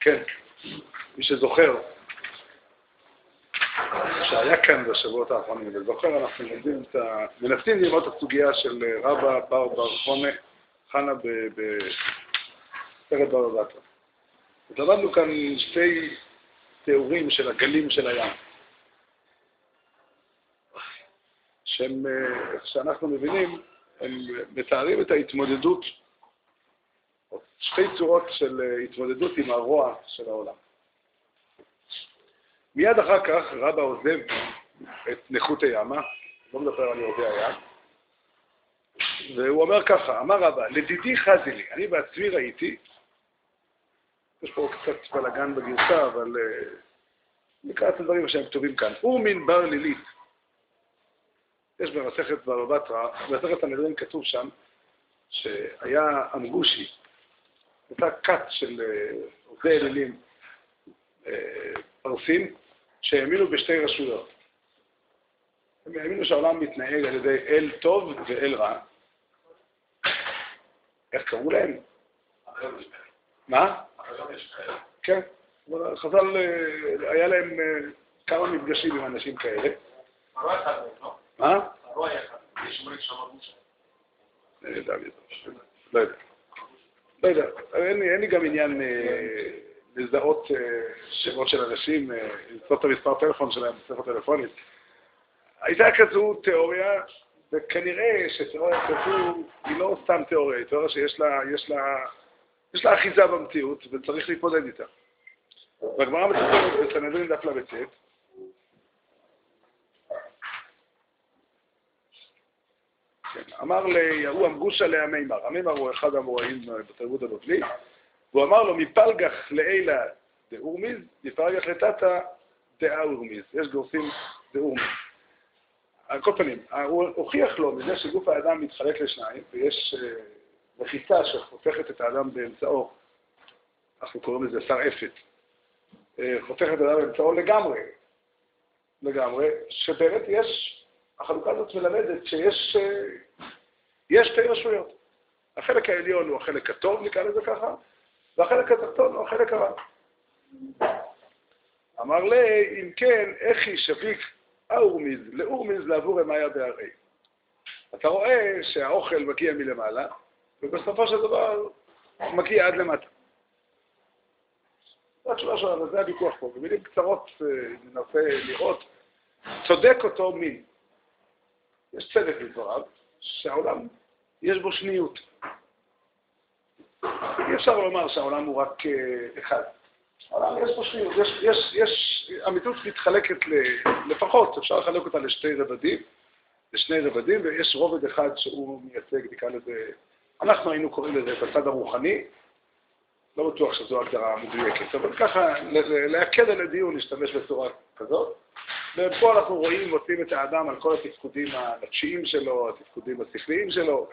כן, מי שזוכר, שהיה כאן בשבועות האחרונים, וזוכר, אנחנו לומדים את ה... מנסים ללמוד את הסוגיה של רבא בר בר חונה, חנה בסרט בר בטרה. אז למדנו כאן שתי תיאורים של הגלים של הים, שהם, איך שאנחנו מבינים, הם מתארים את ההתמודדות, שתי צורות של התמודדות עם הרוע של העולם. מיד אחר כך רבא עוזב את נכות הימה, לא מדבר על יורדי הים, והוא אומר ככה, אמר רבא, לדידי חזי לי, אני בעצמי ראיתי, יש פה קצת בלאגן בגרסה, אבל uh, נקרא את הדברים שהם כתובים כאן. אורמין בר לילית, יש במסכת בר בתרא, במסכת הנדרים כתוב שם, שהיה אמגושי, הייתה כת של אה, עובדי אלילים אה, פרסים, שהאמינו בשתי רשויות. הם האמינו שהעולם מתנהג על ידי אל טוב ואל רע. איך קראו להם? מה? כן. חז"ל, אה, היה להם כמה מפגשים עם אנשים כאלה. מה? לא יודע. לא יודע, אין לי גם עניין לזהות שמות של אנשים, למצוא את המספר טלפון שלהם בספר טלפונית. הייתה כזו תיאוריה, וכנראה שתיאוריה כזו היא לא סתם תיאוריה, היא תיאוריה שיש לה, יש לה, אחיזה במציאות וצריך להתמודד איתה. והגמרא מספרת בסנהדרין דף ל"ט, כן, אמר ליהוא אמגושה להמימר, אמימר הוא אחד האמוראים בתלמוד הבבלי, והוא אמר לו, מפלגך לעילאי דהורמיז, מפלגך לתתאי דאהורמיז. יש גורסים דאורמיז. על כל פנים, הוא הוכיח לו מזה שגוף האדם מתחלק לשניים, ויש מחיצה שחותכת את האדם באמצעו, אנחנו קוראים לזה סרעפת, חותכת את האדם באמצעו לגמרי, לגמרי, שבאמת יש החלוקה הזאת מלמדת שיש יש שתי רשויות. החלק העליון הוא החלק הטוב, נקרא לזה ככה, והחלק התחתון הוא החלק הרע. אמר לי, אם כן, איך היא שביק האורמיז לאורמיז לעבור אמיה בהרי. אתה רואה שהאוכל מגיע מלמעלה, ובסופו של דבר מגיע עד למטה. זו התשובה שלנו, זה הוויכוח פה. במילים קצרות ננסה לראות, צודק אותו מין. יש צדק בדבריו, שהעולם, יש בו שניות. אי אפשר לומר שהעולם הוא רק אחד. העולם יש בו שניות, יש, יש, יש, המציאות מתחלקת לפחות, אפשר לחלק אותה לשתי רבדים, לשני רבדים, ויש רובד אחד שהוא מייצג, נקרא לזה, אנחנו היינו קוראים לזה הצד הרוחני, לא בטוח שזו הגדרה מדויקת, אבל ככה, להקל על הדיון, להשתמש בצורה כזאת. ופה אנחנו רואים, מוצאים את האדם על כל התפקודים הנפשיים שלו, התפקודים השכליים שלו,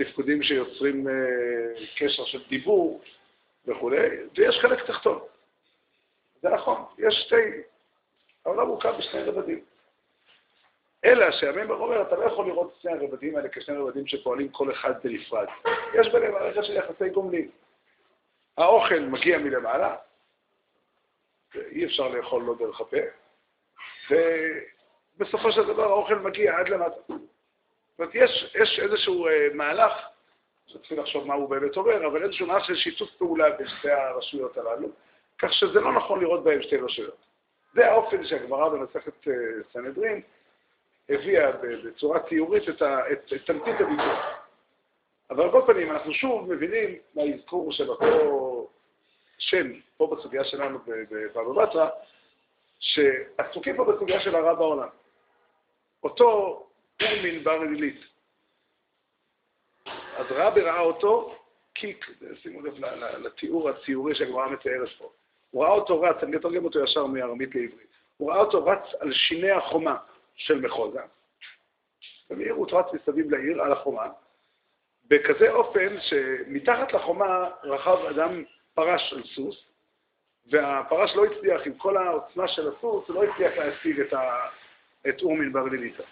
התפקודים שיוצרים קשר של דיבור וכולי, ויש חלק תחתון. זה נכון, יש שתי, העולם מורכב בשני רבדים. אלא שהמימר אומר, אתה לא יכול לראות את שני הרבדים האלה כשני רבדים שפועלים כל אחד בנפרד. יש ביניהם מערכת של יחסי גומלין. האוכל מגיע מלמעלה, ואי אפשר לאכול לו דרך הפה, ובסופו של דבר האוכל מגיע עד למטה. זאת אומרת, יש, יש איזשהו אה, מהלך, שצריכים לחשוב מה הוא באמת אומר, אבל איזשהו מהלך של שיתוף פעולה בין שתי הרשויות הללו, כך שזה לא נכון לראות בהם שתי רשויות. זה האופן שהגמרא במסכת אה, סנהדרין הביאה בצורה ציורית את, את, את תמצית הוויכוח. אבל על כל פנים, אנחנו שוב מבינים מהאזכור של אותו שם, פה בסוגיה שלנו בבבא בתרא, שעסוקים פה בסוגיה של הרע בעולם. אותו אורמין בר אלילית. אז רבי ראה אותו קיק, שימו לב לתיאור הציורי שהגמרא מתארת פה. הוא ראה אותו רץ, אני אתרגם אותו ישר מארמית לעברית. הוא ראה אותו רץ על שיני החומה של מחוזה. במהירות רץ מסביב לעיר, על החומה, בכזה אופן שמתחת לחומה רכב אדם פרש על סוס, והפרש לא הצליח, עם כל העוצמה של הסוס, לא הצליח להשיג את, ה... את אורמין בר ליליטה.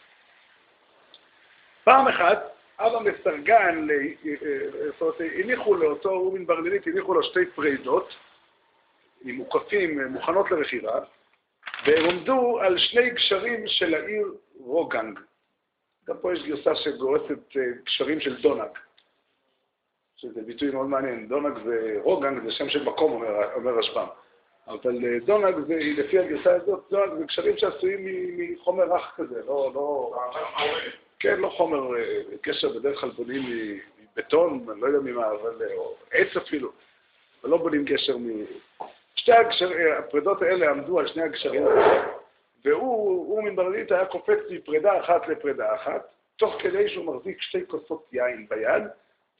פעם אחת, אבא מסרגן, זאת אומרת, הניחו לאותו אורמין בר לילית, הניחו לו שתי פרידות, עם מוקפים, מוכנות לרכיבה, והם עומדו על שני גשרים של העיר רוגנג. גם פה יש גרסה שגורסת גשרים של דונג, שזה ביטוי מאוד מעניין. דונג ורוגנג זה שם של מקום, אומר, אומר רשב"ם. אבל דונג זה, לפי הגרסה הזאת, דונג זה גשרים שעשויים מחומר רך כזה, לא... לא... כן, לא חומר, גשר בדרך כלל בונים מבטון, אני לא יודע ממה, אבל... או עץ אפילו. ולא בונים גשר. שתי הגשר, הפרידות האלה עמדו על שני הגשרים האלה, והוא, הוא מברלית היה קופץ מפרידה אחת לפרידה אחת, תוך כדי שהוא מחזיק שתי כוסות יין ביד,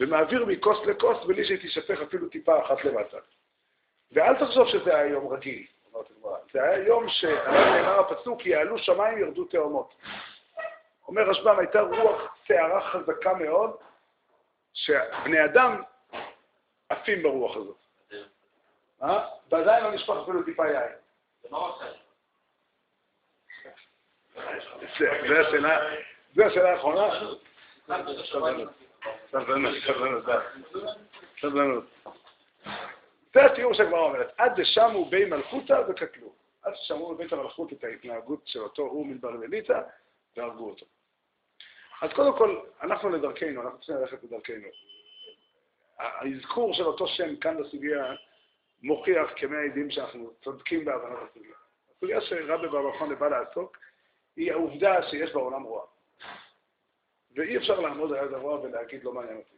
ומעביר מכוס לכוס בלי שהיא תישפך אפילו טיפה אחת למטה. ואל תחשוב שזה היה יום רגיל, זה היה יום שעליו נאמר הפסוק, יעלו שמיים ירדו תאומות. אומר רשב"ם, הייתה רוח סערה חזקה מאוד, שבני אדם עפים ברוח הזאת. אה? ועדיין לא נשפך אפילו טיפה יין. זה השאלה, זה השאלה האחרונה. סבלנות, סבלנות, סבלנות. זה התיאור שהגמרא אומרת, עד דשמו בי מלכותא וקטלו. עד ששמעו בבית המלכות את ההתנהגות של אותו אור מדברלליתא והרגו אותו. אז קודם כל, אנחנו לדרכנו, אנחנו צריכים ללכת לדרכנו. האזכור של אותו שם כאן בסוגיה מוכיח כמי העדים שאנחנו צודקים בהבנת הסוגיה. הסוגיה שרבי בר נכון בא לעסוק היא העובדה שיש בעולם רוע. ואי אפשר לעמוד על יד הרוע ולהגיד לא מעניין אותי.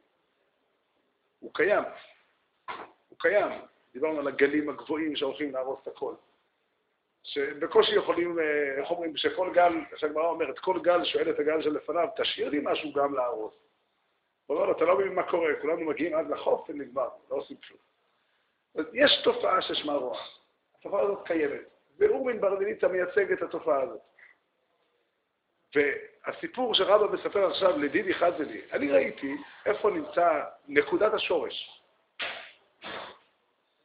הוא קיים. הוא קיים. דיברנו על הגלים הגבוהים שהולכים להרוס את הכל. שבקושי יכולים, אה, איך אומרים, שכל גל, שהגמרא אומרת, כל גל שואל את הגל שלפניו, תשאיר לי משהו גם להרוס. הוא אומר לו, אתה לא מבין מה קורה, כולנו מגיעים עד לחוף ונגמר, לא עושים כלום. יש תופעה ששמה רוע. התופעה הזאת קיימת. ואורמין ברדליצה מייצג את התופעה הזאת. והסיפור שרבא מספר עכשיו לדידי חזלי, אני ראיתי איפה נמצא נקודת השורש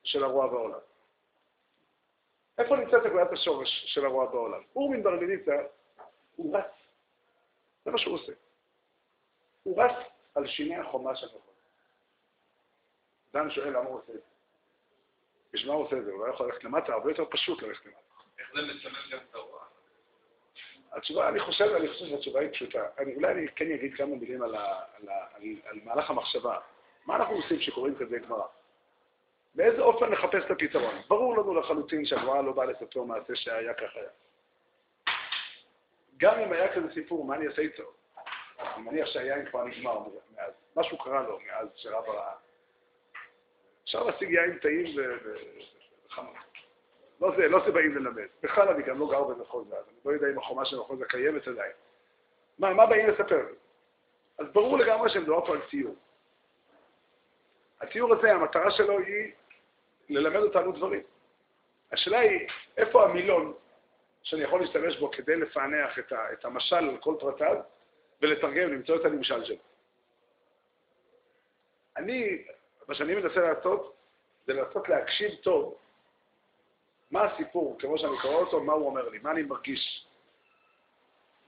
של הרוע בעולם. איפה נמצאת נקודת השורש של הרוע בעולם? אורמין ברליניצה, הוא רץ. זה מה שהוא עושה. הוא רץ על שיני החומה של החומה. דן שואל למה הוא עושה את זה. בשביל מה הוא עושה את זה? הוא לא יכול ללכת למטה, הרבה יותר פשוט ללכת למטה. איך זה מסמל גם את הרוע? התשובה, אני חושב, אני חושב שהתשובה היא פשוטה. אני, אולי אני כן אגיד כמה מילים על, ה, על, ה, על, על מהלך המחשבה. מה אנחנו עושים כשקוראים כזה גמרא? באיזה אופן נחפש את הפתרון? ברור לנו לחלוטין שהגמרא לא באה לספר מעשה שהיה כך היה. גם אם היה כזה סיפור, מה אני אעשה איתו? אני מניח שהיין כבר נגמר מאז. משהו קרה לו מאז שרב ראה. אפשר להשיג יין טעים וחמור. לא זה, לא זה באים ללמד. בכלל אני גם לא גר במחוז אז אני לא יודע אם החומה של מחוז קיימת עדיין. מה, מה באים לספר? אז ברור לגמרי שמדובר פה על ציור. הציור הזה, המטרה שלו היא ללמד אותנו דברים. השאלה היא, איפה המילון שאני יכול להשתמש בו כדי לפענח את, ה, את המשל על כל פרטיו ולתרגם, למצוא את הנמשל שלו. אני, מה שאני מנסה לעשות, זה לנסות להקשיב טוב מה הסיפור, כמו שאני קורא אותו, מה הוא אומר לי, מה אני מרגיש.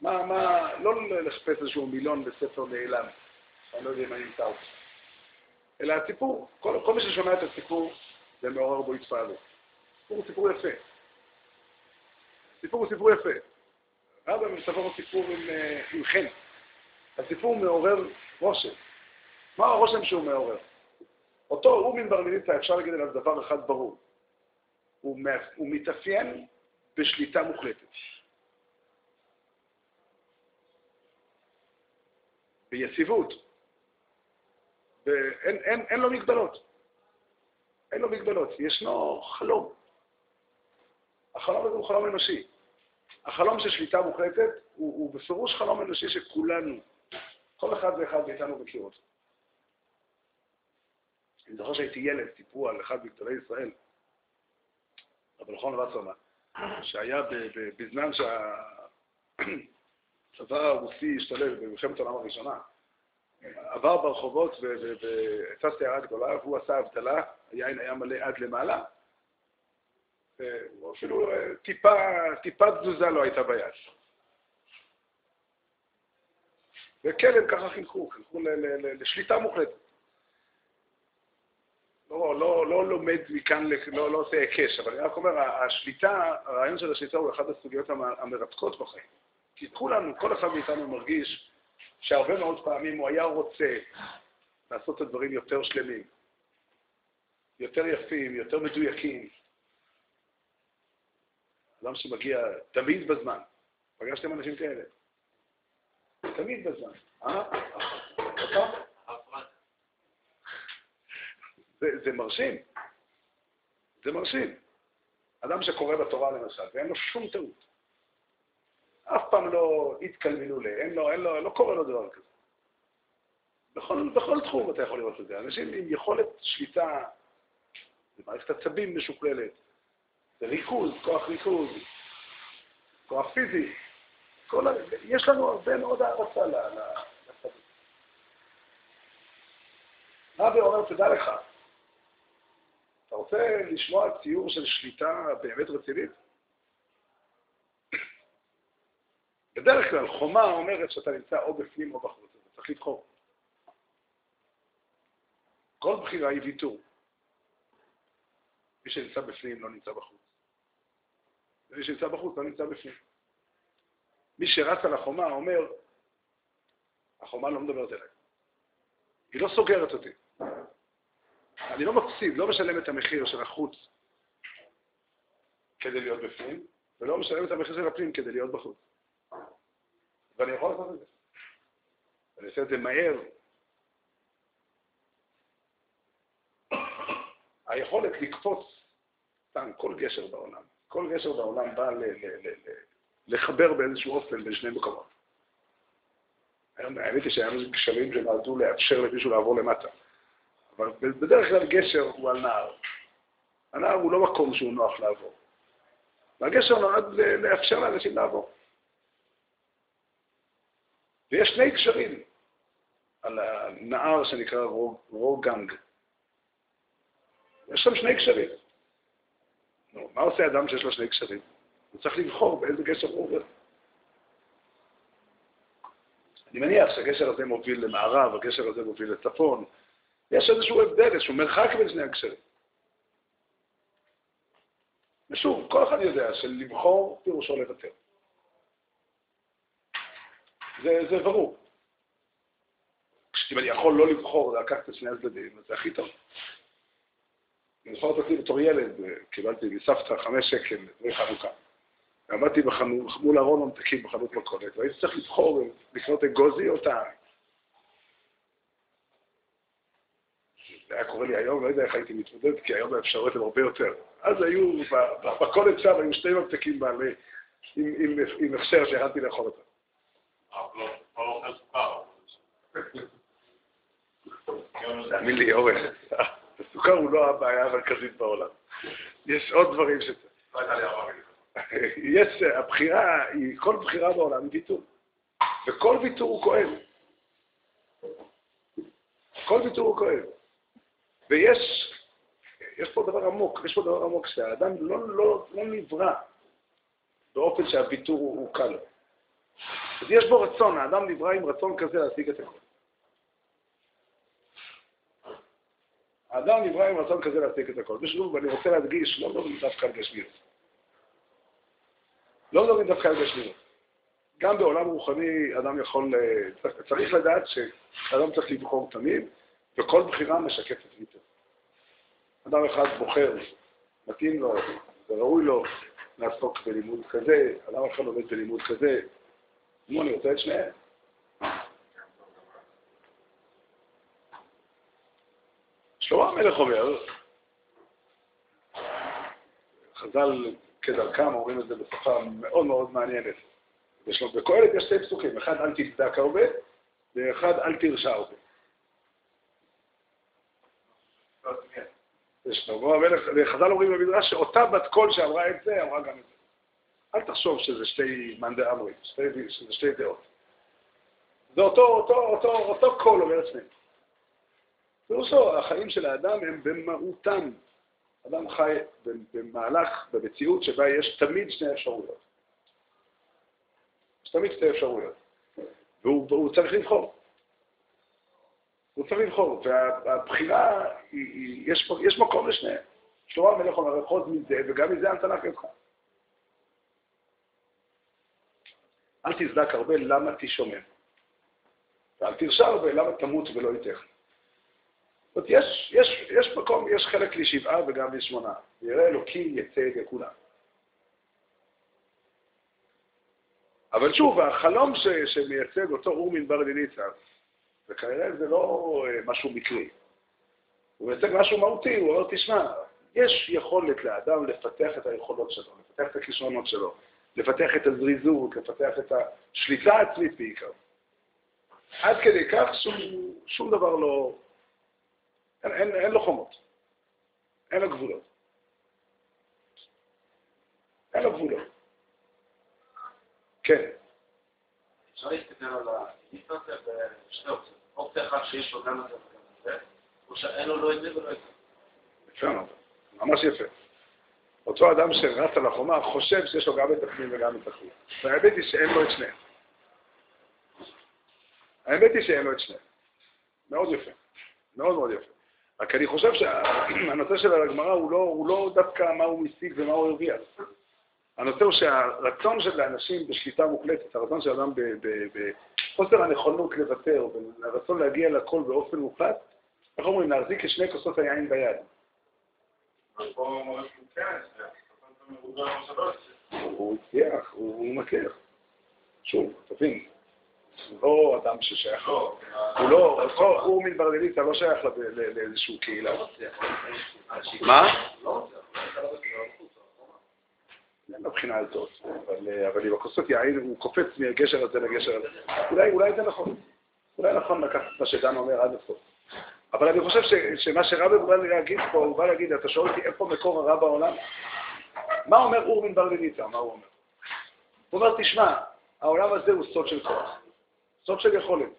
מה, מה, לא לחפש איזשהו מילון בספר נעלם, אני לא יודע אם אני אמצא אותו. אלא הסיפור, כל, כל מי ששומע את הסיפור, זה מעורר בו התפעלות. סיפור הוא סיפור יפה. סיפור הוא סיפור יפה. רבא מספר סיפור עם, אה, עם חן. הסיפור מעורר רושם. מה הרושם שהוא מעורר? אותו אורמין בר מיניצה, אפשר להגיד עליו דבר אחד ברור. הוא, הוא מתאפיין בשליטה מוחלטת. ביציבות. ואין אין, אין לו מגבלות. אין לו מגבלות. ישנו חלום. החלום הזה הוא חלום אנושי. החלום של שליטה מוחלטת הוא, הוא בפירוש חלום אנושי שכולנו, כל אחד ואחד מאיתנו מכיר אותו. אני זוכר שהייתי ילד, סיפרו על אחד מגדולי ישראל, רבי נכון וסרמן, שהיה בזמן שהצבא הרוסי השתלב במלחמת העולם הראשונה, עבר ברחובות והייתה סערה גדולה, והוא עשה אבטלה, היין היה מלא עד למעלה, אה, אפילו טיפה, טיפה תזוזה לא הייתה ביד. וכלב ככה חינכו, חינכו לשליטה מוחלטת. לא, לומד מכאן, לא, לא עושה היקש, אבל אני רק אומר, השליטה, הרעיון של השליטה הוא אחת הסוגיות המרתקות בחיים. כי כולנו, כל אחד מאיתנו מרגיש שהרבה מאוד פעמים הוא היה רוצה לעשות את הדברים יותר שלמים, יותר יפים, יותר מדויקים. אדם שמגיע תמיד בזמן. פגשתם אנשים כאלה? תמיד בזמן. אה? זה, זה מרשים. זה מרשים. אדם שקורא בתורה למשל, ואין לו שום טעות. אף פעם לא התקלמנו ל... אין לו, אין לו, לא קורה לו דבר כזה. בכל, בכל תחום אתה יכול לראות את זה. אנשים עם יכולת שליטה, מערכת עצבים משוקללת, ריכוז, כוח ריכוז, כוח פיזי. כל ה... יש לנו הרבה מאוד הערצה לצדיק. רבי אומר, תדע לך, אתה רוצה לשמוע ציור של שליטה באמת רצינית? בדרך כלל חומה אומרת שאתה נמצא או בפנים או בחוץ, אתה צריך לבחור. כל בחירה היא ויתור. מי שנמצא בפנים לא נמצא בחוץ. ומי שנמצא בחוץ לא נמצא בפנים. מי שרץ על החומה אומר, החומה לא מדברת אליי. היא לא סוגרת אותי. אני לא מפסיד, לא משלם את המחיר של החוץ כדי להיות בפנים, ולא משלם את המחיר של הפנים כדי להיות בחוץ. ואני יכול לעשות את זה. אני עושה את זה מהר. היכולת לקפוץ, סתם, כל גשר בעולם, כל גשר בעולם בא לחבר באיזשהו אופן בין שני מקומות. האמת היא שהיו גשרים שנועדו לאפשר למישהו לעבור למטה. אבל בדרך כלל גשר הוא על נהר. הנהר הוא לא מקום שהוא נוח לעבור. והגשר נועד לאפשר לאנשים לעבור. ויש שני קשרים על הנהר שנקרא רוגנג. יש שם שני קשרים. נו, מה עושה אדם שיש לו שני קשרים? הוא צריך לבחור באיזה גשר הוא עובר. אני מניח שהגשר הזה מוביל למערב, הגשר הזה מוביל לצפון. יש איזשהו הבדל, איזשהו מרחק בין שני הקשרים. ושוב, כל אחד יודע שלבחור פירושו לוותר. זה, זה ברור. אם אני יכול לא לבחור לקחת את שני הצדדים, זה הכי טוב. אני זוכר אותי בתור ילד, קיבלתי מסבתא חמש שקל לפני חנוכה. עמדתי מול ארון ממתקים בחנות מכולת, והייתי צריך לבחור לקנות אגוזי או טעם. זה היה קורה לי היום, לא יודע איך הייתי מתמודד, כי היום האפשרויות הן הרבה יותר. אז היו, במכולת שם היו שני ממתקים בעלי, עם הכשר שיכלתי לאכול אותם. תאמין לי, אורן, הסוכר הוא לא הבעיה המרכזית בעולם. יש עוד דברים ש... יש, הבחירה, כל בחירה בעולם היא ויתור. וכל ויתור הוא כואב. כל ויתור הוא כואב. ויש יש פה דבר עמוק, יש פה דבר עמוק, שהאדם לא, לא, לא נברא באופן שהוויתור הוא, הוא קל לו. אז יש בו רצון, האדם נברא עם רצון כזה להשיג את הכול. האדם נברא עם רצון כזה להשיג את הכל. ושוב, ואני רוצה להדגיש, לא מדברים דווקא על גשמיות. לא מדברים דווקא על גשמיות. גם בעולם רוחני אדם יכול, צריך לדעת שאדם צריך לבחור תמיד, וכל בחירה משקפת ויתור. אדם אחד בוחר, מתאים לו, וראוי לו לעסוק בלימוד כזה, אדם אחד לומד בלימוד כזה, נו, אני רוצה את שניהם. שלמה המלך אומר, חז"ל כדרכם אומרים את זה בשפה מאוד מאוד מעניינת. בקהלת יש שתי פסוקים, אחד אל תצדק הרבה, ואחד אל תרשע הרבה. שלמה המלך, חז"ל אומרים במדרש שאותה בת קול שאמרה את זה, אמרה גם את זה. אל תחשוב שזה שתי מאן דאמרי, שזה שתי דעות. זה אותו, אותו, אותו, אותו קול אומר שניהם. פירושו, החיים של האדם הם במהותם אדם חי במהלך, במציאות שבה יש תמיד שני אפשרויות. יש תמיד שתי אפשרויות. והוא, והוא צריך לבחור. הוא צריך לבחור, והבחירה, יש, מקום לשניהם. שלמה המלך אומר, אחוז מזה, וגם מזה אל תנח ידך. אל תזדק הרבה, למה תשומם? ואל תרשע הרבה, למה תמות ולא ייתך? זאת אומרת, יש, יש, יש מקום, יש חלק לשבעה וגם לשמונה. יראה אלוקים יצא לכולם. אבל שוב, החלום ש, שמייצג אותו אורמין בר ליניצה, וכנראה זה לא אה, משהו מקרי. הוא מייצג משהו מהותי, הוא אומר, תשמע, יש יכולת לאדם לפתח את היכולות שלו, לפתח את הכישרונות שלו, לפתח את הזריזות, לפתח את השליטה העצמית בעיקר. עד כדי כך שום, שום דבר לא... אין, אין, אין לו חומות, אין לו גבולות. אין לו גבולות. כן. אפשר להסתכל על האינפרציה בשתי אופציות. אופציה אחת שיש לו גם את זה וגם את זה, או שאין לו לא את זה ולא את זה. יפה מאוד, ממש יפה. אותו אדם שרץ על החומה חושב שיש לו גם את הפנים וגם את החוץ. והאמת היא שאין לו את שניהם. האמת היא שאין לו את שניהם. מאוד יפה. מאוד מאוד יפה. רק אני חושב שהנושא של הגמרא הוא, לא, הוא לא דווקא מה הוא משיג ומה הוא הרוויח. הנושא הוא שהרצון של האנשים בשליטה מוחלטת, הרצון של אדם בחוסר הנכונות לוותר, והרצון להגיע לכל באופן מוחלט, איך אומרים, להחזיק את שני כוסות היין ביד. הוא הצליח, הוא מכיר. שוב, תבין, הוא לא אדם ששייך, לא, הוא לא, הוא מברדליסה לא שייך לאיזושהי קהילה. לא מה? אין מבחינה הזאת, אבל עם הכוסות יין הוא קופץ מהגשר הזה לגשר הזה. אולי, אולי זה נכון. אולי נכון לקחת את מה שדן אומר עד הסוף. אבל אני חושב שמה שרבי בא להגיד פה, הוא בא להגיד, אתה שואל אותי איפה מקור הרע בעולם? מה אומר אורמין בר? מה הוא אומר? הוא אומר, תשמע, העולם הזה הוא סוד של כוח, סוד של יכולת.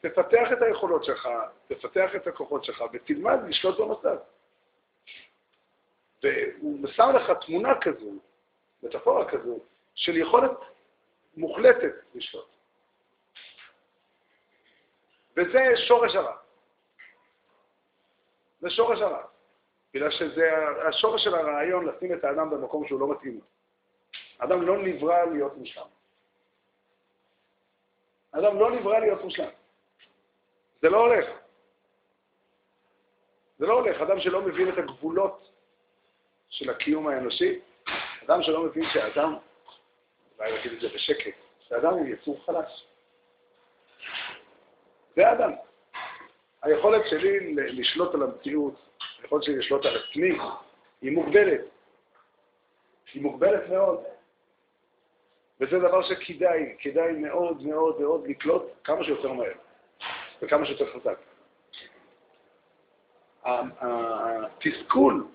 תפתח את היכולות שלך, תפתח את הכוחות שלך, ותלמד לשלוט במצב. והוא שם לך תמונה כזו, מטאפורה כזו, של יכולת מוחלטת לשלוט. וזה שורש הרע. זה שורש הרע. בגלל שזה השורש של הרעיון לשים את האדם במקום שהוא לא מתאים לו. האדם לא נברא להיות מושלם. האדם לא נברא להיות מושלם. זה לא הולך. זה לא הולך. אדם שלא מבין את הגבולות של הקיום האנושי, אדם שלא מבין שהאדם, אולי להגיד את זה בשקט, שהאדם הוא יצור חלש. זה האדם. היכולת שלי לשלוט על המציאות, היכולת שלי לשלוט על עצמי, היא מוגבלת. היא מוגבלת מאוד. וזה דבר שכדאי, כדאי מאוד מאוד מאוד לקלוט כמה שיותר מהר וכמה שיותר חזק. התסכול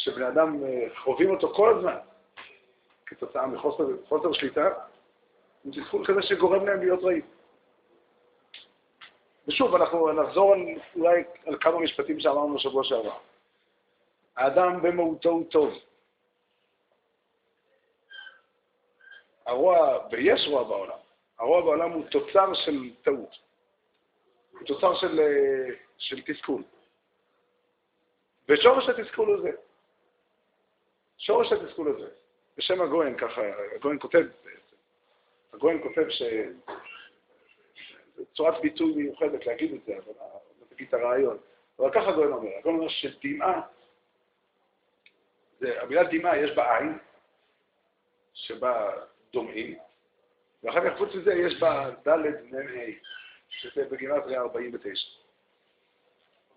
שבני אדם אה, חווים אותו כל הזמן, כתוצאה מחוסר שליטה, הוא תסכול כזה שגורם להם להיות רעים. ושוב, אנחנו נחזור על, אולי על כמה משפטים שאמרנו בשבוע שעבר. האדם במהותו הוא טוב. הרוע, ויש רוע בעולם, הרוע בעולם הוא תוצר של טעות. הוא תוצר של, אה, של תסכול. ושורש התסכול הוא זה. שורש התסכול הזה, בשם הגויין, ככה, הגויין כותב בעצם, הגויין כותב ש... צורת ביטוי מיוחדת להגיד את זה, אבל תגיד את הרעיון. אבל ככה הגויין אומר, הגויין אומר שדמעה, המילה דמעה יש בה עין, שבה דומעים, ואחר כך חוץ מזה יש בה ד' מ"ה, שזה בגימטריה 49.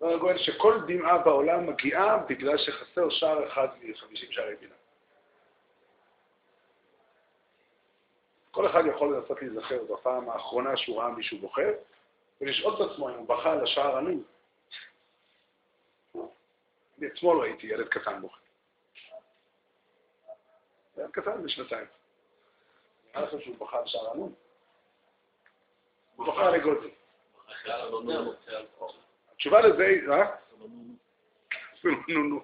אומר הגויין שכל דמעה בעולם מגיעה בגלל שחסר שער אחד מ-50 שערי בינה. כל אחד יכול לנסות להיזכר בפעם האחרונה שהוא ראה מישהו בוחר, ולשאול את עצמו אם הוא בכה על השער ענוי. אני אתמול ראיתי ילד קטן בוכה. ילד קטן בשנתיים. נראה לכם שהוא בכה על שער ענוי? הוא בכה על אגוזי. התשובה לזה היא, אה? אפילו נו.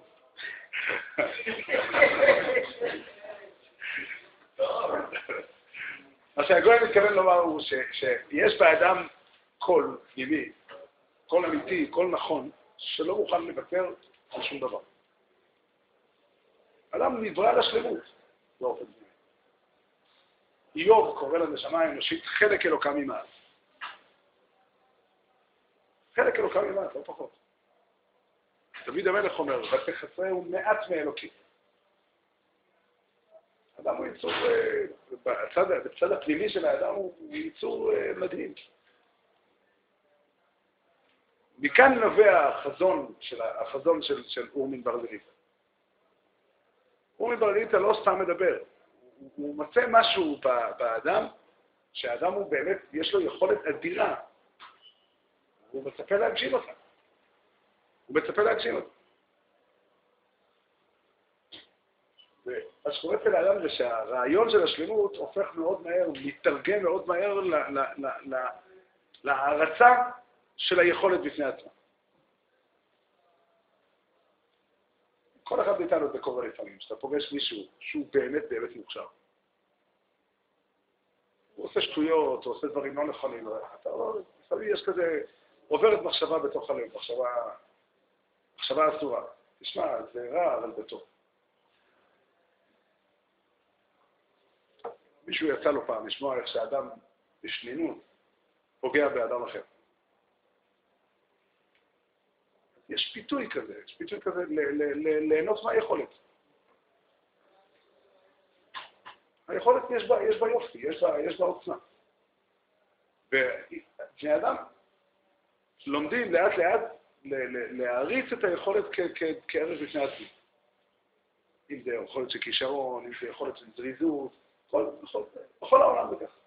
מה שהגוי מתכוון לומר הוא שיש באדם קול פנימי, קול אמיתי, קול נכון, שלא מוכן לוותר על שום דבר. אדם נברא לשלמות באופן זה. איוב קורא לנשמה האנושית חלק אלוקה ממעל. חלק אלוקה ממעל, לא פחות. דוד המלך אומר, ותחסרהו מעט מאלוקים. אדם הוא יצור, אה, בצד, בצד הפנימי של האדם הוא יצור אה, מדהים. מכאן נובע החזון של, החזון של, של אורמין ברזליטה. אורמין ברזליטה לא סתם מדבר, הוא, הוא מוצא משהו באדם, שהאדם הוא באמת, יש לו יכולת אדירה, הוא מצפה להגשים אותה. הוא מצפה להגשים אותה. ומה שקורה אצל האדם זה שהרעיון של השלמות הופך מאוד מהר, מתרגם מאוד מהר להערצה של היכולת בפני עצמה. כל אחד מאיתנו זה קורה לפעמים, כשאתה פוגש מישהו שהוא באמת באמת מוכשר. הוא עושה שטויות, הוא עושה דברים לא נכונים, אתה לא, לפעמים יש כזה, עוברת מחשבה בתוך הלב, מחשבה, מחשבה אסורה. תשמע, זה רע, אבל בטוב. מישהו יצא לו פעם לשמוע איך שאדם בשנינות פוגע באדם אחר. יש פיתוי כזה, יש פיתוי כזה ליהנות מהיכולת. היכולת יש בה, יש בה יופי, יש בה, יש בה עוצמה. ובני אדם לומדים לאט לאט להעריץ את היכולת כערך בפני עצמי. אם זה יכולת של כישרון, אם זה יכולת של זריזות, בכל, העולם זה ככה.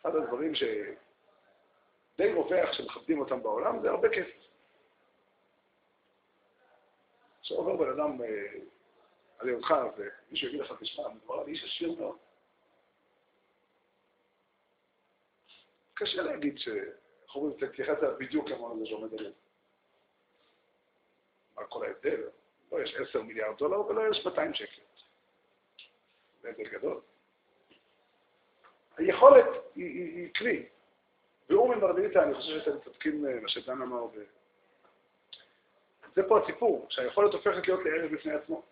אחד הדברים שדי רווח שמכבדים אותם בעולם זה הרבה כסף. כשעובר בן אדם אה, על ידך ומישהו יגיד לך, תשמע, מדובר על איש עשיר מאוד. קשה להגיד ש... איך אומרים, תתייחס אליו בדיוק כמו לזה שעומד עליהם. מה כל ההבדל? לא יש עשר מיליארד דולר ולא יש 200 שקל. זה הבדל גדול. היכולת היא, היא, היא כלי. באומן ברדיטה, אני חושב שאתם צודקים אה, מה שדן אמר ב... זה פה הסיפור, שהיכולת הופכת להיות לערב בפני עצמו.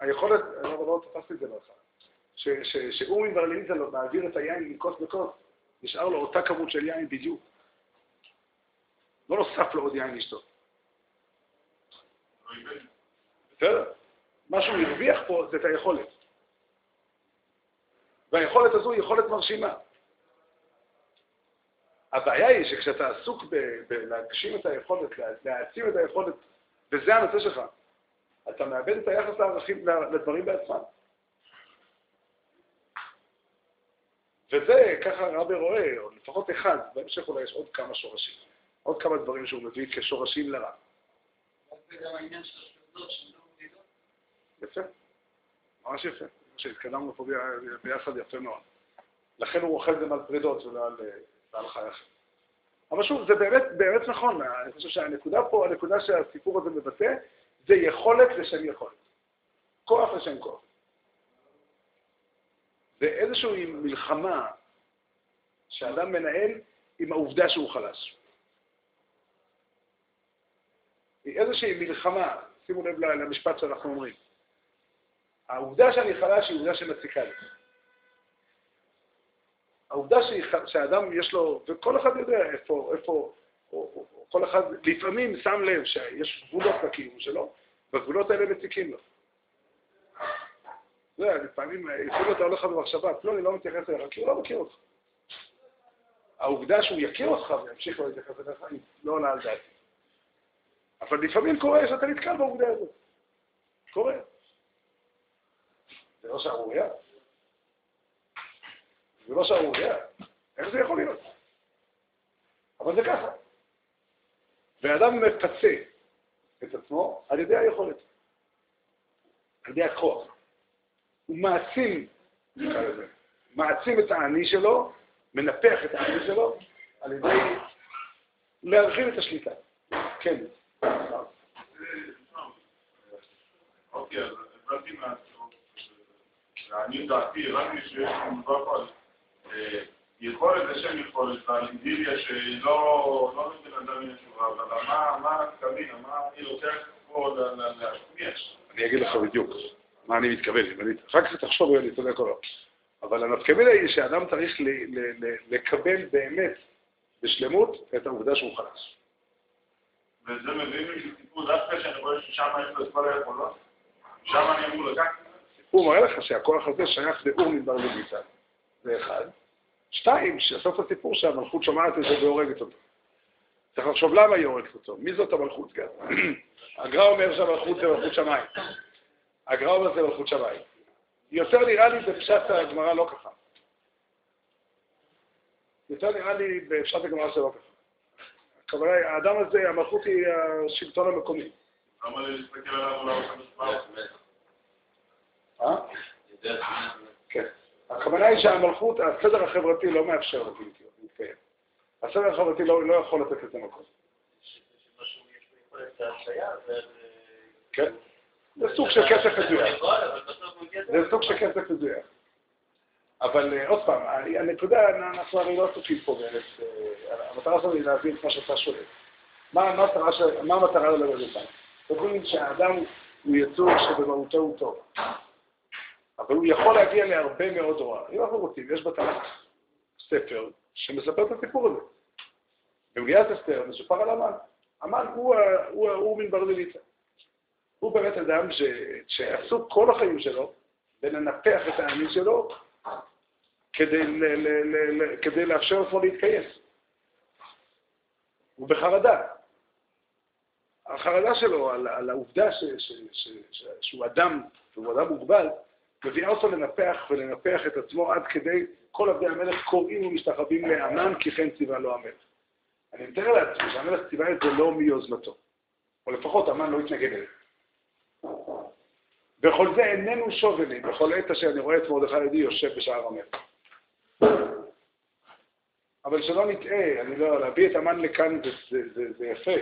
היכולת, אני לא, לא תפסתי את זה בהתחלה, שאומן ברליטה מעביר את היין מכוס לכוס, נשאר לו אותה כמות של יין בדיוק. לא נוסף לו עוד יין לשתות. בסדר. מה שהוא הרוויח פה זה את היכולת. והיכולת הזו היא יכולת מרשימה. הבעיה היא שכשאתה עסוק בלהגשים את היכולת, להעצים את היכולת, וזה הנושא שלך, אתה מאבד את היחס לערכים, לדברים בעצמם. וזה, ככה רבי רואה, או לפחות אחד, בהמשך אולי יש עוד כמה שורשים, עוד כמה דברים שהוא מביא כשורשים לרע. זה גם העניין של השלטות שלא יפה, ממש יפה. שהתקדמנו פה ביחד יפה מאוד. לכן הוא אוכל גם על פרידות ולא על, על חי אחר. אבל שוב, זה באמת, באמת נכון, אני חושב שהנקודה פה, הנקודה שהסיפור הזה מבטא, זה יכולת לשם יכולת. כוח לשם כוח. זה איזושהי מלחמה שאדם מנהל עם העובדה שהוא חלש. היא איזושהי מלחמה, שימו לב למשפט שאנחנו אומרים. העובדה שאני חלש היא עובדה שמציקה לי. העובדה שהאדם יש לו, וכל אחד יודע איפה, איפה, או, או, או, כל אחד לפעמים שם לב שיש גבולות לקיום שלו, והגבולות האלה מציקים לו. אתה יודע, לפעמים, לפעמים אתה הולך במחשבה, פלוני לא מתייחס אליך, כי הוא לא מכיר אותך. העובדה שהוא יכיר אותך וימשיך לא להתייחס אליך, היא לא עולה על דעתי. אבל לפעמים קורה שאתה נתקל בעובדה הזאת. קורה. זה לא שערורייה. זה לא שערורייה. איך זה יכול להיות? אבל זה ככה. ואדם מפצה את עצמו על ידי היכולת, על ידי הכוח. הוא מעצים, מעצים את האני שלו, מנפח את האני שלו, על ידי להרחיב את השליטה. כן. אוקיי, אה, יכולת לשם יכולת, ועל אידיליה שלא לא אדם מן התשובה, אבל מה הכתבים, מה אני לוקח פה להשמיע? אני אגיד לך בדיוק. מה אני מתכוון, אם אני- כך תחשוב אני צודק או לא. אבל הנפקמינה היא שאדם צריך לקבל באמת בשלמות את העובדה שהוא חלש. וזה מביא לי סיפור דווקא שאני רואה ששם יש לו את כל היכולות, שם אני אמור לקחת. הוא מראה לך שהכוח הזה שייך לאור מדבר לויטה, זה אחד. שתיים, שסוף הסיפור שהמלכות שומעת את זה והורגת אותו. צריך לחשוב למה היא הורגת אותו. מי זאת המלכות גם? הגר"א אומר שהמלכות זה מלכות שמיים. הגר"א אומר זה מלכות שמיים. יותר נראה לי בפשט הגמרא לא ככה. יותר נראה לי בפשט הגמרא שלא ככה. הכוונה האדם הזה, המלכות היא השלטון המקומי. למה לי להסתכל עליו ראש המשפט? אה? כן. הכוונה היא שהמלכות, הסדר החברתי לא מאפשר להתקיים. הסדר החברתי לא, לא יכול לתת לזה מקום. כן? זה סוג של כסף מזויף. זה סוג של כסף מזויף. אבל אה, עוד פעם, הנקודה, אנחנו הרי לא עסוקים פה באמת, אה, המטרה שלנו היא להבין את מה שאתה שואל. מה המטרה של- אותנו? אומרים שהאדם הוא יצור שבמהותו הוא טוב. אבל הוא יכול להגיע להרבה מאוד רוע. אם אנחנו רוצים, יש בתנ"ך ספר שמספר את הסיפור הזה. במגיעת אסתר מסופר על המן. המן הוא, הוא, הוא מן ברזיליצה. הוא באמת אדם ש, שעסוק כל החיים שלו בלנפח את האני שלו כדי, ל, ל, ל, ל, כדי לאפשר לעצמו להתקיים. הוא בחרדה. החרדה שלו על, על העובדה ש, ש, ש, ש, שהוא אדם, שהוא אדם מוגבל, מביאה אותו לנפח ולנפח את עצמו עד כדי כל עבדי המלך קוראים ומשתחווים לאמן כי כן ציווה לו המלך. אני מתאר לעצמי שהמלך ציווה את זה לא מיוזמתו, או לפחות המן לא התנגד אליו. וכל זה איננו שובה לי, בכל עת אשר אני רואה את מרדכי יהודי יושב בשער המלך. אבל שלא נטעה, אני לא, להביא את המן לכאן זה, זה, זה, זה יפה,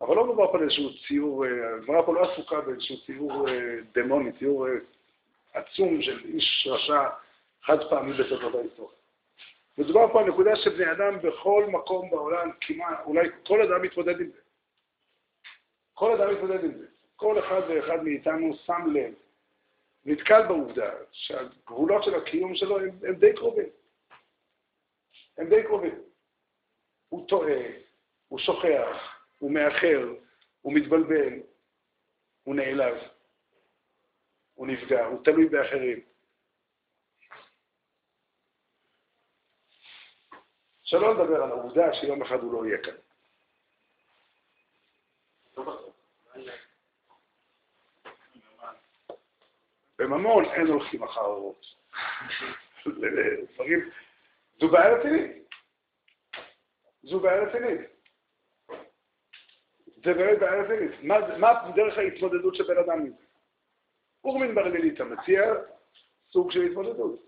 אבל לא מדובר פה על איזשהו ציור, אה, הגמרא פה לא עסוקה באיזשהו ציור אה, דמוני, ציור אה, עצום של איש רשע חד פעמי בתולדות ההיסטוריה. מדובר פה על נקודה שבני אדם בכל מקום בעולם, כמעט, אולי כל אדם מתמודד עם זה. כל אדם מתמודד עם זה. כל אחד ואחד מאיתנו שם לב, נתקל בעובדה שהגבולות של הקיום שלו הם, הם די קרובים. הם די קרובים. הוא טועה, הוא שוכח, הוא מאחר, הוא מתבלבל, הוא נעלב, הוא נפגע, הוא תלוי באחרים. שלא לדבר על העובדה שיום אחד הוא לא יהיה כאן. בממון אין הולכים אחר אורות. דברים, זו בעיה רצינית. זו בעיה רצינית. זה באמת בעיה רצינית. מה, דרך ההתמודדות של בן אדם מזה? אורמין ברלילית המציע סוג של התמודדות.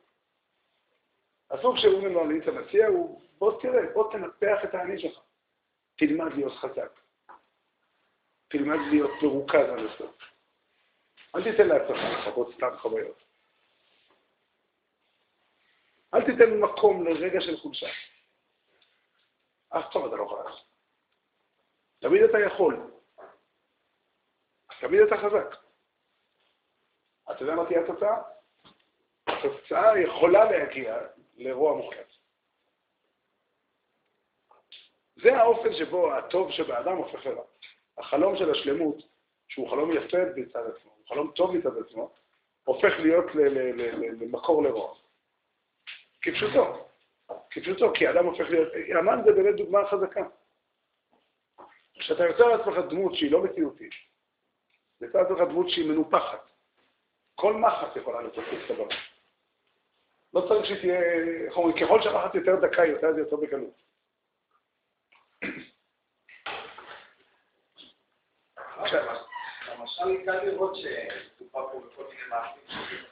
הסוג שאורמין ברלילית המציע הוא, בוא תראה, בוא תנפח את האני שלך. תלמד להיות חזק. תלמד להיות מרוכז עד הסוף. אל תיתן לעצמך לחוות סתם חוויות. אל תיתן מקום לרגע של חולשה. אף פעם אתה לא חלש. תמיד אתה יכול. תמיד אתה חזק. אתה יודע מה תהיה התוצאה? התוצאה יכולה להגיע לרוע מוחלט. זה האופן שבו הטוב שבאדם הופך לרע. החלום של השלמות, שהוא חלום יפה מצד עצמו, הוא חלום טוב מצד עצמו, הופך להיות למקור לרוע. כפשוטו. כפשוטו, כי האדם הופך להיות... המן זה באמת דוגמה חזקה. כשאתה יוצר לעצמך דמות שהיא לא מציאותית, יוצר לעצמך דמות שהיא מנופחת, כל מחט יכולה את הבמה. לא צריך שהיא תהיה... איך אומרים, ככל שהמחט יותר דקה, יותר זה יותר בקלות. למשל קל לראות שדובר פה בכל מיני מעשים שונים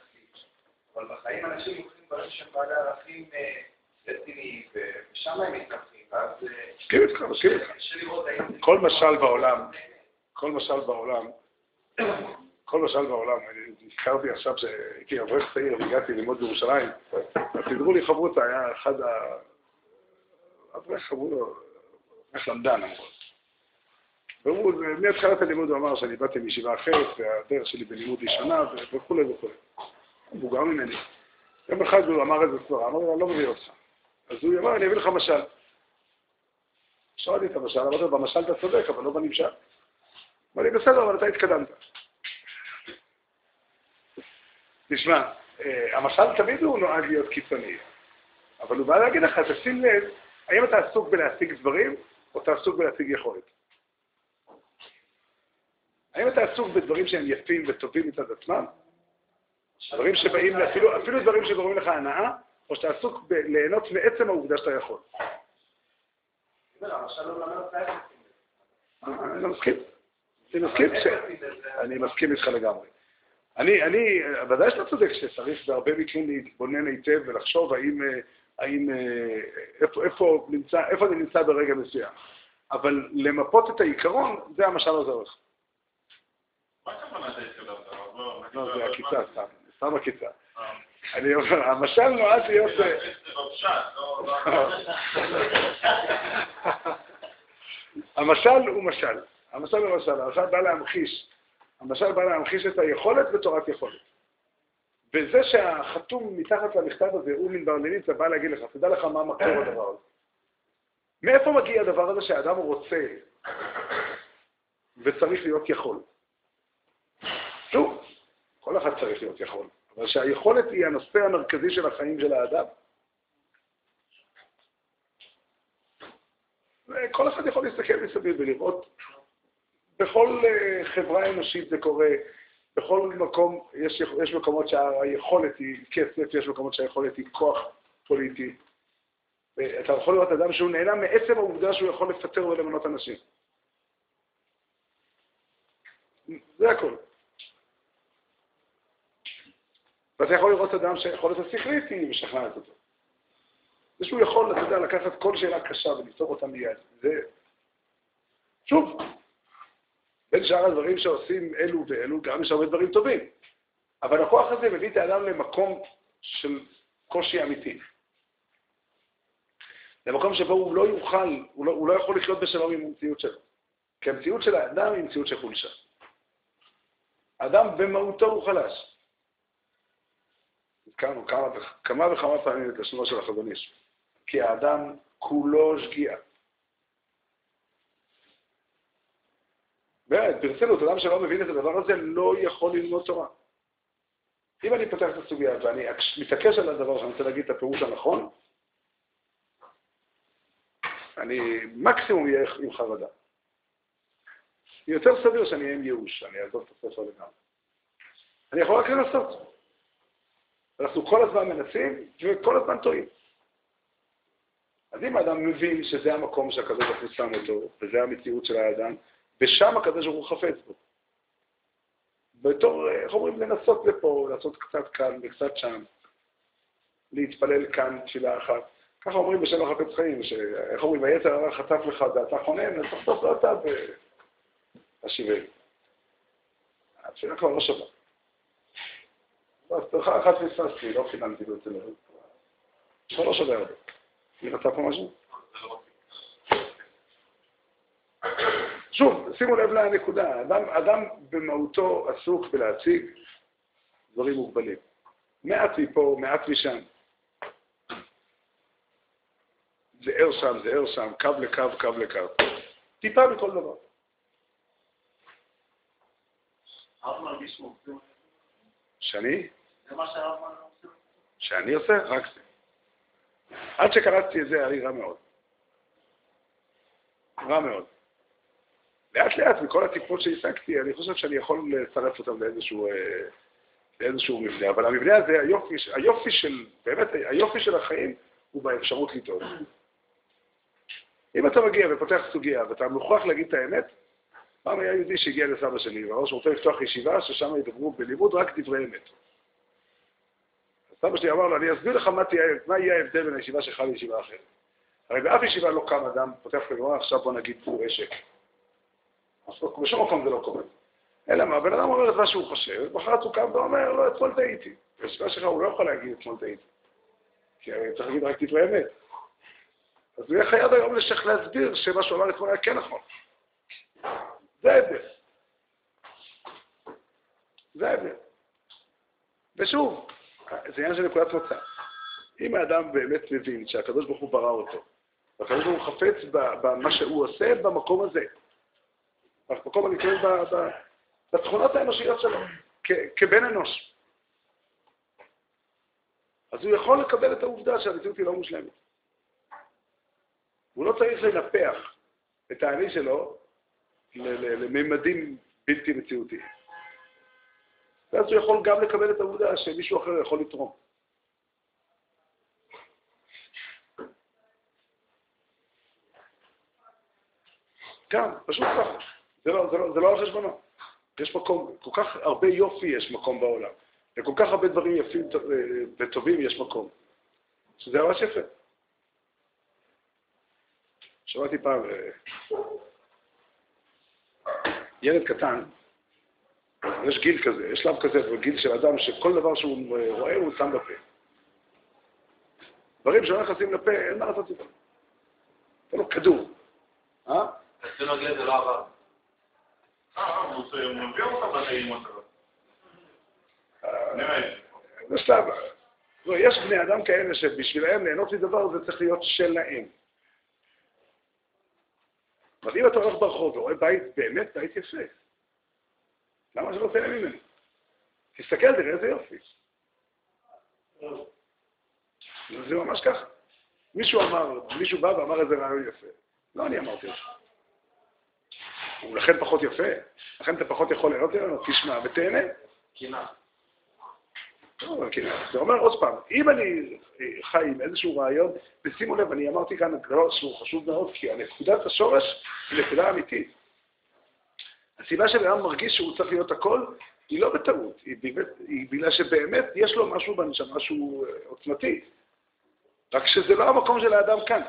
אבל בחיים אנשים לוקחים דברים שהם בעלי ערכים אה, רציניים, ושם הם מתנפחים, ואז אה, מסכים איתך, מסכים איתך. כל משל בעולם, כל משל בעולם, כל משל בעולם, אני נזכרתי עכשיו שהייתי אברך צעיר והגעתי ללמוד בירושלים, אז סידרו לי חברותא, היה אחד ה... אברך לו, אברך למדן אמרו. והוא, מהתחלת הלימוד הוא אמר שאני באתי מישיבה אחרת, והדרך שלי בלימוד היא שונה, וכולי וכולי. מבוגר ממני. יום אחד הוא אמר איזה סברה, אמר לי, אני לא מבין אותך. אז הוא אמר, אני אביא לך משל. שאלתי את המשל, אמרתי לו, במשל אתה צודק, אבל לא בנמשל. אמר לי, בסדר, אבל אתה התקדמת. תשמע, אה, המשל תמיד הוא נועד להיות קיצוני, אבל הוא בא להגיד לך, תשים לב, האם אתה עסוק בלהשיג דברים, או אתה עסוק בלהשיג יכולת? האם אתה עסוק בדברים שהם יפים וטובים מצד עצמם? דברים שבאים, אפילו, אפילו דברים שגורמים לך הנאה, או שאתה עסוק בליהנות מעצם העובדה שאתה יכול. אני לא מסכים. אני מסכים. אני מסכים איתך לגמרי. אני, אני, ודאי שאתה צודק שצריך בהרבה מקרים להתבונן היטב ולחשוב האם, האם, איפה, איפה, נמצא, איפה אני נמצא ברגע מסוים. אבל למפות את העיקרון, זה המשל עוזר לך. מה הכוונה שהתקדמת? לא, זה עקיצה, סתם, סתם עקיצה. אני אומר, המשל נועד להיות... המשל הוא משל. המשל הוא משל. המשל בא להמחיש. המשל בא להמחיש את היכולת בתורת יכולת. וזה שהחתום מתחת למכתב הזה הוא מן ברלינית, זה בא להגיד לך, תדע לך מה מקור הדבר הזה. מאיפה מגיע הדבר הזה שהאדם רוצה וצריך להיות יכול? כל אחד צריך להיות יכול. אבל שהיכולת היא הנושא המרכזי של החיים של האדם. וכל אחד יכול להסתכל מסביב ולראות, בכל אה, חברה אנושית זה קורה, בכל מקום, יש, יש מקומות שהיכולת היא כסף, יש מקומות שהיכולת היא כוח פוליטי. אתה יכול לראות אדם שהוא נהנה מעצם העובדה שהוא יכול לפטר ולמנות אנשים. זה הכל. ואתה יכול לראות אדם שיכולת השכלית היא משכנעת אותו. זה שהוא יכול, אתה יודע, לקחת כל שאלה קשה ולפתור אותה מיד. זה, שוב, בין שאר הדברים שעושים אלו ואלו, גם יש הרבה דברים טובים. אבל הכוח הזה מביא את האדם למקום של קושי אמיתי. למקום שבו הוא לא יוכל, הוא לא, הוא לא יכול לחיות בשלום עם המציאות שלו. כי המציאות של האדם היא מציאות של חולשה. האדם במהותו הוא חלש. הזכרנו כמה, כמה וכמה פעמים את לשונו של החזון איש. כי האדם כולו שגיאה. באמת, ברצינות, אדם שלא מבין את הדבר הזה לא יכול ללמוד תורה. אם אני פותח את הסוגיה ואני מתעקש על הדבר שאני רוצה להגיד את הפירוש הנכון, אני מקסימום אהיה עם חרדה. יותר סביר שאני אהיה עם ייאוש, אני אעזוב את הספר לגמרי. אני יכול רק לנסות. אנחנו כל הזמן מנסים וכל הזמן טועים. אז אם האדם מבין שזה המקום שהקדוש ברוך הוא שם אותו, וזה המציאות של האדם, ושם הקדוש ברוך הוא חפץ בו. בתור, איך אומרים, לנסות לפה, לעשות קצת כאן וקצת שם, להתפלל כאן תפילה אחת. ככה אומרים בשם החפץ חיים, שאיך אומרים, היתר הרע חטף לך ואתה חונן, אז תחטוף לו אתה והשיבנו. התפילה כבר לא שווה. אחת פספסתי, לא חינמתי לו את זה לבד. שלוש עד הרבה. מי רצה פה משהו? שוב, שימו לב לנקודה, אדם, אדם במהותו עסוק בלהציג דברים מוגבלים. מעט מפה, מעט משם. זה ער שם, זה ער שם, קו לקו, קו לקו. טיפה מכל דבר. שאני? שאני עושה? רק זה. עד שקלטתי את זה היה לי רע מאוד. רע מאוד. לאט לאט, מכל הטיפות שהשגתי, אני חושב שאני יכול לצרף אותם לאיזשהו, אה, לאיזשהו מבנה. אבל המבנה הזה, היופי, היופי של, באמת, היופי של החיים הוא באפשרות לטעות. אם אתה מגיע ופותח סוגיה ואתה מוכרח להגיד את האמת, פעם היה יהודי שהגיע לסבא שלי, שהוא רוצה לפתוח ישיבה ששם ידברו בלימוד רק דברי אמת. סבא שלי אמר לו, אני אסביר לך מה, תהיה, מה יהיה ההבדל בין הישיבה שלך לישיבה אחרת. הרי באף ישיבה לא קם אדם, פותח את הגמרא, עכשיו בוא נגיד פור אשק. בשום מקום זה לא קורה. אלא מה, הבן אדם אומר את מה שהוא חושב, מחרת הוא קם ואומר, לא, אתמול טעיתי. בסביבה שלך הוא לא יכול להגיד אתמול טעיתי. כי צריך להגיד רק דברי אמת. אז הוא יהיה חייב היום לשך להסביר שמה שהוא אמר אתמול היה כן נכון. זה ההבדל. זה ההבדל. ושוב, זה עניין של נקודת מוצא. אם האדם באמת מבין שהקדוש ברוך הוא ברא אותו, והקדוש ברוך הוא חפץ במה שהוא עושה במקום הזה, במקום אני מתכוון בתכונות האנושיות שלו, כבן אנוש, אז הוא יכול לקבל את העובדה שהמציאות היא לא מושלמת. הוא לא צריך לנפח את האני שלו לממדים בלתי מציאותיים. ואז הוא יכול גם לקבל את העובדה שמישהו אחר יכול לתרום. גם, פשוט ככה. זה לא, זה, לא, זה לא על חשבונו. יש מקום, כל כך הרבה יופי יש מקום בעולם, וכל כך הרבה דברים יפים וטובים יש מקום. שזה ממש יפה. שמעתי פעם, אה, ילד קטן, יש גיל כזה, יש שלב כזה, גיל של אדם שכל דבר שהוא רואה הוא שם בפה. דברים שלא נכנסים לפה, אין מה לעשות איתם. זה לא כדור. אה? אצלנו זה לא עבר. אה, הוא מביא זה שלב. לא, יש בני אדם כאלה שבשבילם ליהנות מדבר זה צריך להיות שלהם. אבל אם אתה הולך ברחוב ורואה בית, באמת בית יפה, למה שלא תהנה ממנו? תסתכל, תראה איזה יופי. זה ממש ככה. מישהו אמר, מישהו בא ואמר איזה רעיון יפה. לא אני אמרתי זה. הוא לכן פחות יפה, לכן אתה פחות יכול ליהנות ממנו, תשמע ותהנה. קנאה. לא, זה אומר עוד פעם, אם אני חי עם איזשהו רעיון, ושימו לב, אני אמרתי כאן דבר שהוא חשוב מאוד, כי הנקודת השורש היא נקודה אמיתית. הסיבה שבן מרגיש שהוא צריך להיות הכל, היא לא בטעות, היא, באמת, היא בגלל שבאמת יש לו משהו בנשמה שהוא אה, עוצמתי. רק שזה לא המקום של האדם כאן.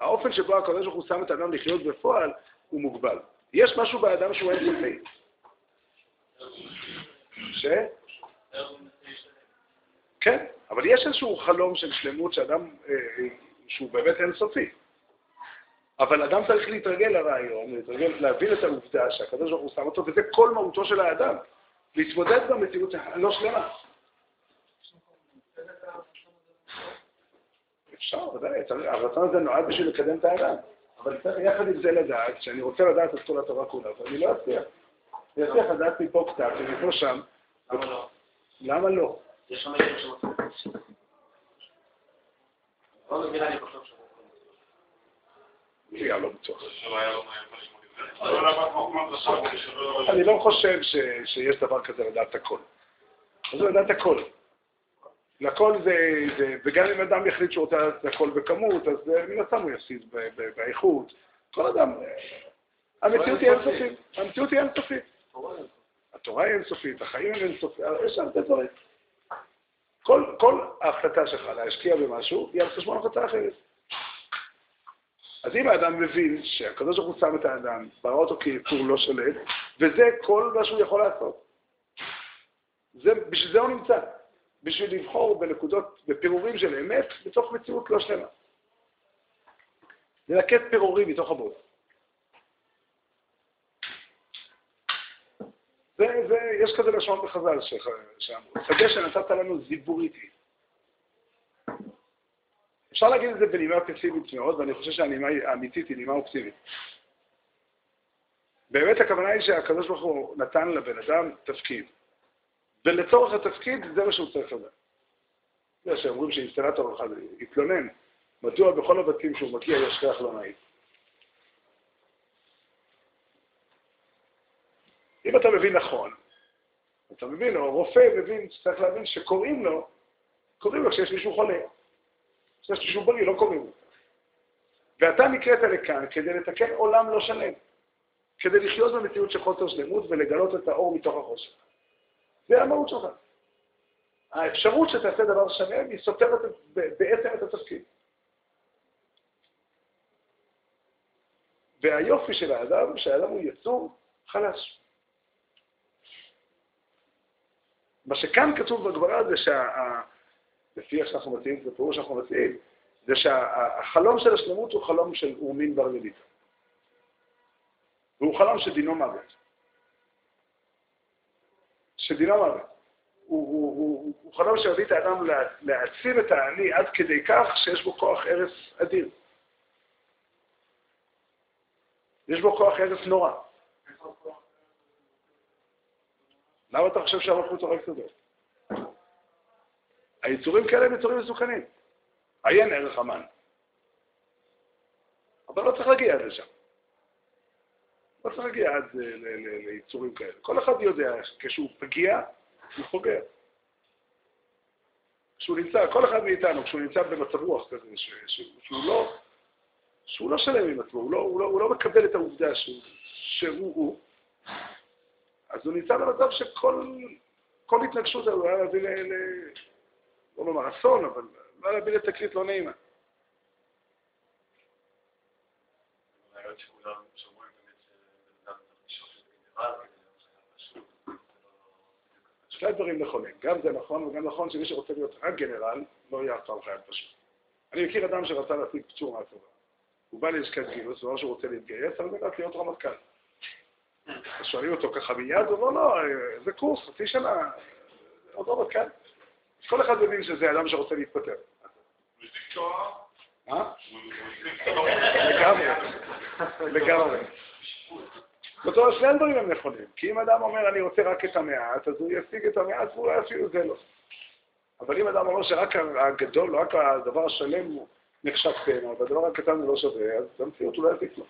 האופן שבו הוא שם את האדם לחיות בפועל הוא מוגבל. יש משהו באדם שהוא אין סופי. ש? כן, אבל יש איזשהו חלום של שלמות שאדם, אה, שהוא באמת אינסופי. אבל אדם צריך להתרגל לרעיון, להתרגל, להבין את העובדה שהקדוש ברוך הוא שם אותו, וזה כל מהותו של האדם, להתמודד במציאות הלא שלמה. אפשר, ודאי, הרצון הזה נועד בשביל לקדם את האדם. אבל צריך יחד עם זה לדעת, שאני רוצה לדעת את כל התורה כולה, ואני לא אצליח. אני אצליח לדעת מפה קצת, ומפה שם. למה לא? למה לא? יש שם ילדים שמצליחים. לא מבין, אני חושב אני לא בטוח. אני לא חושב שיש דבר כזה לדעת הכל. מה זה לדעת הכל? לכל זה, זה, וגם אם אדם יחליט שהוא רוצה לדעת הכל בכמות, אז מן הסתם הוא יפסיד באיכות. כל אדם, המציאות היא אינסופית. המציאות היא אינסופית. התורה היא אינסופית, החיים הם אינסופיים, יש הרבה דברים. כל, כל ההחלטה שלך להשקיע במשהו היא על חשבון החלטה אחרת. אז אם האדם מבין שהקדוש ברוך הוא שם את האדם, ברא אותו כיצור לא שולט, וזה כל מה שהוא יכול לעשות. זה, בשביל זה הוא נמצא. בשביל לבחור בנקודות, בפירורים של אמת, בתוך מציאות לא שלמה. ללקט פירורים מתוך הבוס. זה, זה, יש כזה לשון בחז"ל שאמרו, שדה שנתת לנו זיבור איטי. אפשר להגיד את זה בנימה פסימית מאוד, ואני חושב שהנימה האמיתית היא נימה אופטימית. באמת הכוונה היא שהקדוש ברוך הוא נתן לבן אדם תפקיד. ולצורך התפקיד זה מה שהוא צריך לדעת. זה שאומרים שאינסטלטור אחד התלונן, מדוע בכל הבתים שהוא מגיע יש ריח לא נעים. אם אתה מבין נכון, אתה מבין, או רופא מבין שצריך להבין שקוראים לו, קוראים לו כשיש מישהו חולה. צריך שהוא בריא, לא קוראים לו. ואתה נקראת לכאן כדי לתקן עולם לא שלם, כדי לחיות במציאות של חוסר שלמות ולגלות את האור מתוך החושך. זה המהות שלך. האפשרות שתעשה דבר שלם היא סותרת בעצם את התפקיד. והיופי של האדם, שהאדם הוא יצור חלש. מה שכאן כתוב בגברה זה שה... לפי איך שאנחנו מציעים, זה פירוש שאנחנו מציעים, זה שהחלום של השלמות הוא חלום של אורמין בר מליטה. והוא חלום שדינו מוות. שדינו מוות. הוא, הוא, הוא, הוא חלום שיביא את האדם להעצים את האני עד כדי כך שיש בו כוח הרס אדיר. יש בו כוח הרס נורא. למה אתה חושב שהמלכות הורגת אותו? היצורים כאלה הם יצורים מסוכנים. עיין ערך המן. אבל לא צריך להגיע עד לשם. לא צריך להגיע עד ליצורים כאלה. כל אחד יודע, כשהוא פגיע, הוא חוגר. כשהוא נמצא, כל אחד מאיתנו, כשהוא נמצא במצב רוח כזה, שהוא לא, שהוא לא שלם עם עצמו, הוא לא, הוא, לא, הוא לא מקבל את העובדה שהוא, שהוא הוא, אז הוא נמצא במצב שכל התנגשות הזו היה להביא. לא לומר אסון, אבל לא להביא לתקרית לא נעימה. שני דברים נכונים, גם זה נכון וגם נכון שמי שרוצה להיות רק גנרל לא יהיה אף פעם חייל פשוט. אני מכיר אדם שרצה להשיג פצור מהצבא. הוא בא ללשכת גיוס, הוא אמר שהוא רוצה להתגייס, אבל רק להיות רמטכ"ל. אז שואלים אותו ככה מיד, הוא אומר, לא, זה קורס, חצי שנה, עוד רמטכ"ל. כל אחד מבין שזה אדם שרוצה להתפטר. אה? לגמרי, לגמרי. אומרת, שני הדברים הם נכונים. כי אם אדם אומר, אני רוצה רק את המעט, אז הוא ישיג את המעט ואולי אפילו זה לא. אבל אם אדם אומר שרק הגדול, רק הדבר השלם נחשב כן, אבל הדבר הקטן הוא לא שווה, אז במציאות הוא לא יזיק לו.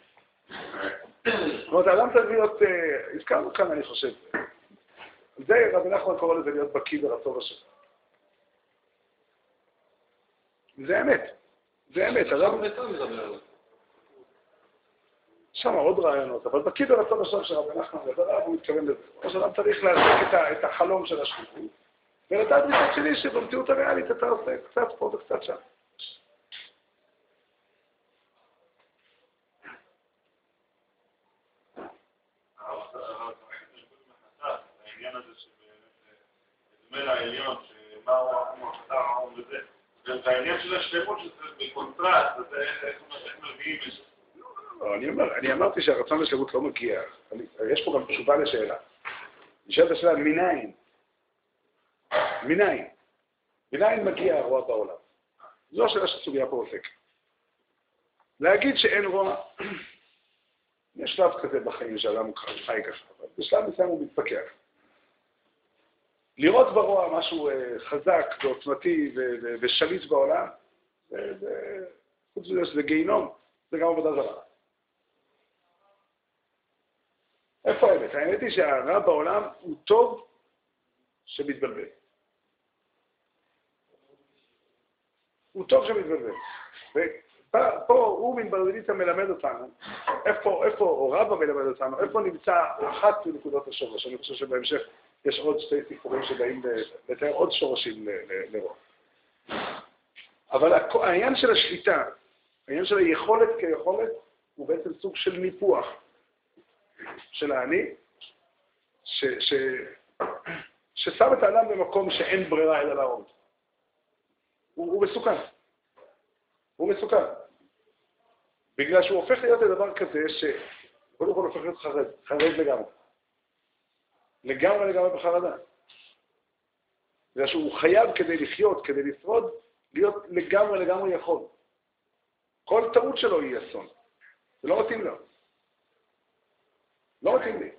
זאת אומרת, האדם צריך להיות, אה, הזכרנו כאן, אני חושב, זה רבי נחמן קורא לזה להיות בקיא ברצון השם. זה אמת. זה אמת. שם עוד רעיונות, אבל בקיא ברצון השם של רבי נחמן מדבר עליו, הוא מתכוון לזה. כמו שאדם צריך להחזיק את החלום של השליחות, ולדעת מצד שני שבמציאות הריאלית אתה עושה קצת פה וקצת שם. העליון, שמה הוא החטא, וזה. לא, אני אומר, אני אמרתי שהרצון לשלמות לא מגיע. יש פה גם תשובה לשאלה. נשאלת השאלה, מניין? מניין? מניין מגיע הרוע בעולם? זו השאלה שהסוגיה פה עוסקת. להגיד שאין רוע, יש שלב כזה בחיים שאדם חי ככה, אבל בשלב מסוים הוא מתפכח. לראות ברוע משהו אה, חזק ועוצמתי ושליט בעולם, חוץ מזה שזה גיהינום, זה גם עבודה זרה. איפה האמת? האמת היא שהרע בעולם הוא טוב שמתבלבל. הוא טוב שמתבלבל. ופה הוא מבלבליטה מלמד אותנו, איפה, איפה, או רבא מלמד אותנו, איפה נמצא אחת מנקודות השורש. אני חושב שבהמשך יש עוד שתי סיפורים שבאים לתאר עוד שורשים לרוע. אבל העניין של השליטה, העניין של היכולת כיכולת, הוא בעצם סוג של ניפוח של האני, ששם את האדם במקום שאין ברירה אלא להרוג. הוא, הוא מסוכן. הוא מסוכן. בגלל שהוא הופך להיות לדבר כזה שקודם כל הופך להיות חרד, חרד לגמרי. לגמרי לגמרי בחרדה. בגלל שהוא חייב כדי לחיות, כדי לשרוד, להיות לגמרי לגמרי יכול. כל טעות שלו היא אסון. זה לא מתאים לו. לא מתאים לי.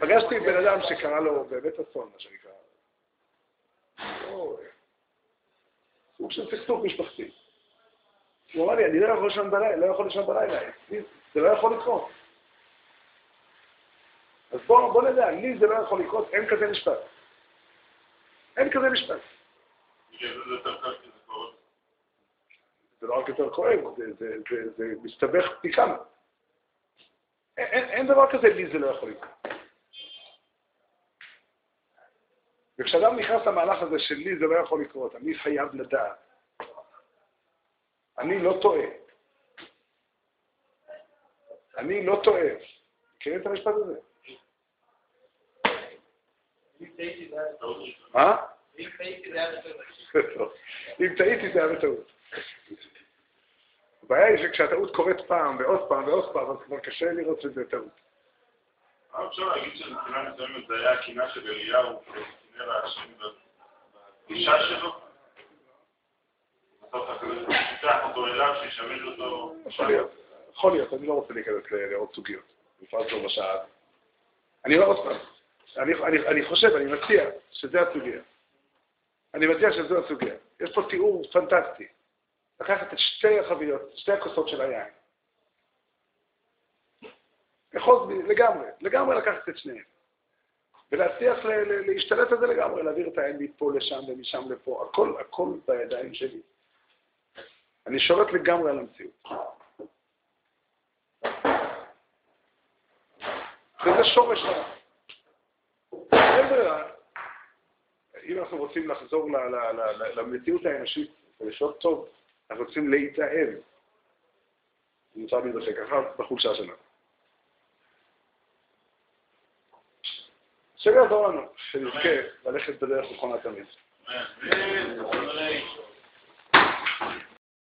פגשתי בן אדם שקרא לו באמת אסון, מה שנקרא. סוג של סכסוך משפחתי. הוא אמר לי, אני לא יכול לישון בלילה, לא יכול לישון בלילה, זה לא יכול לקרות. אז בואו בוא נדע, לי זה לא יכול לקרות, אין כזה משפט. אין כזה משפט. זה לא רק יותר כואב, זה, זה, זה, זה מסתבך פי כמה. אין, אין דבר כזה, לי זה לא יכול לקרות. וכשאדם נכנס למהלך הזה של לי זה לא יכול לקרות, אני חייב לדעת. אני לא טועה. אני לא טועה. מכירים את המשפט הזה? מה? אם טעיתי זה היה בסדר. אם טעיתי זה היה בטעות. הבעיה היא שכשהטעות קורית פעם ועוד פעם ועוד פעם, אז כבר קשה לראות שזה טעות. אפשר להגיד שמבחינה מסוימת זה היה הקינה של אליהו, שקינא להשם בגישה שלו. בסוף הקדוש פיתח אותו אליו, שישמש אותו. יכול להיות, יכול להיות, אני לא רוצה להיכנס לעוד סוגיות, בפרט לא בשעה. אני אומר עוד פעם, אני, אני, אני חושב, אני מציע שזה הסוגיה. אני מציע שזו הסוגיה. יש פה תיאור פנטסטי. לקחת את שתי החביות, שתי הכוסות של היין. לאחוז לגמרי, לגמרי לקחת את שניהם. ולהצליח להשתלט על זה לגמרי, להעביר את העין מפה לשם ומשם לפה, הכל, הכל בידיים שלי. אני שולט לגמרי על המציאות. וזה שורש ה... אין ברירה. אם אנחנו רוצים לחזור למציאות האנושית ולשעות טוב, אנחנו צריכים להתאהב. נמצא מדרשי ככה בחולשה שלנו. שיעזור לנו, שנזכה ללכת בדרך נכונה תמיד.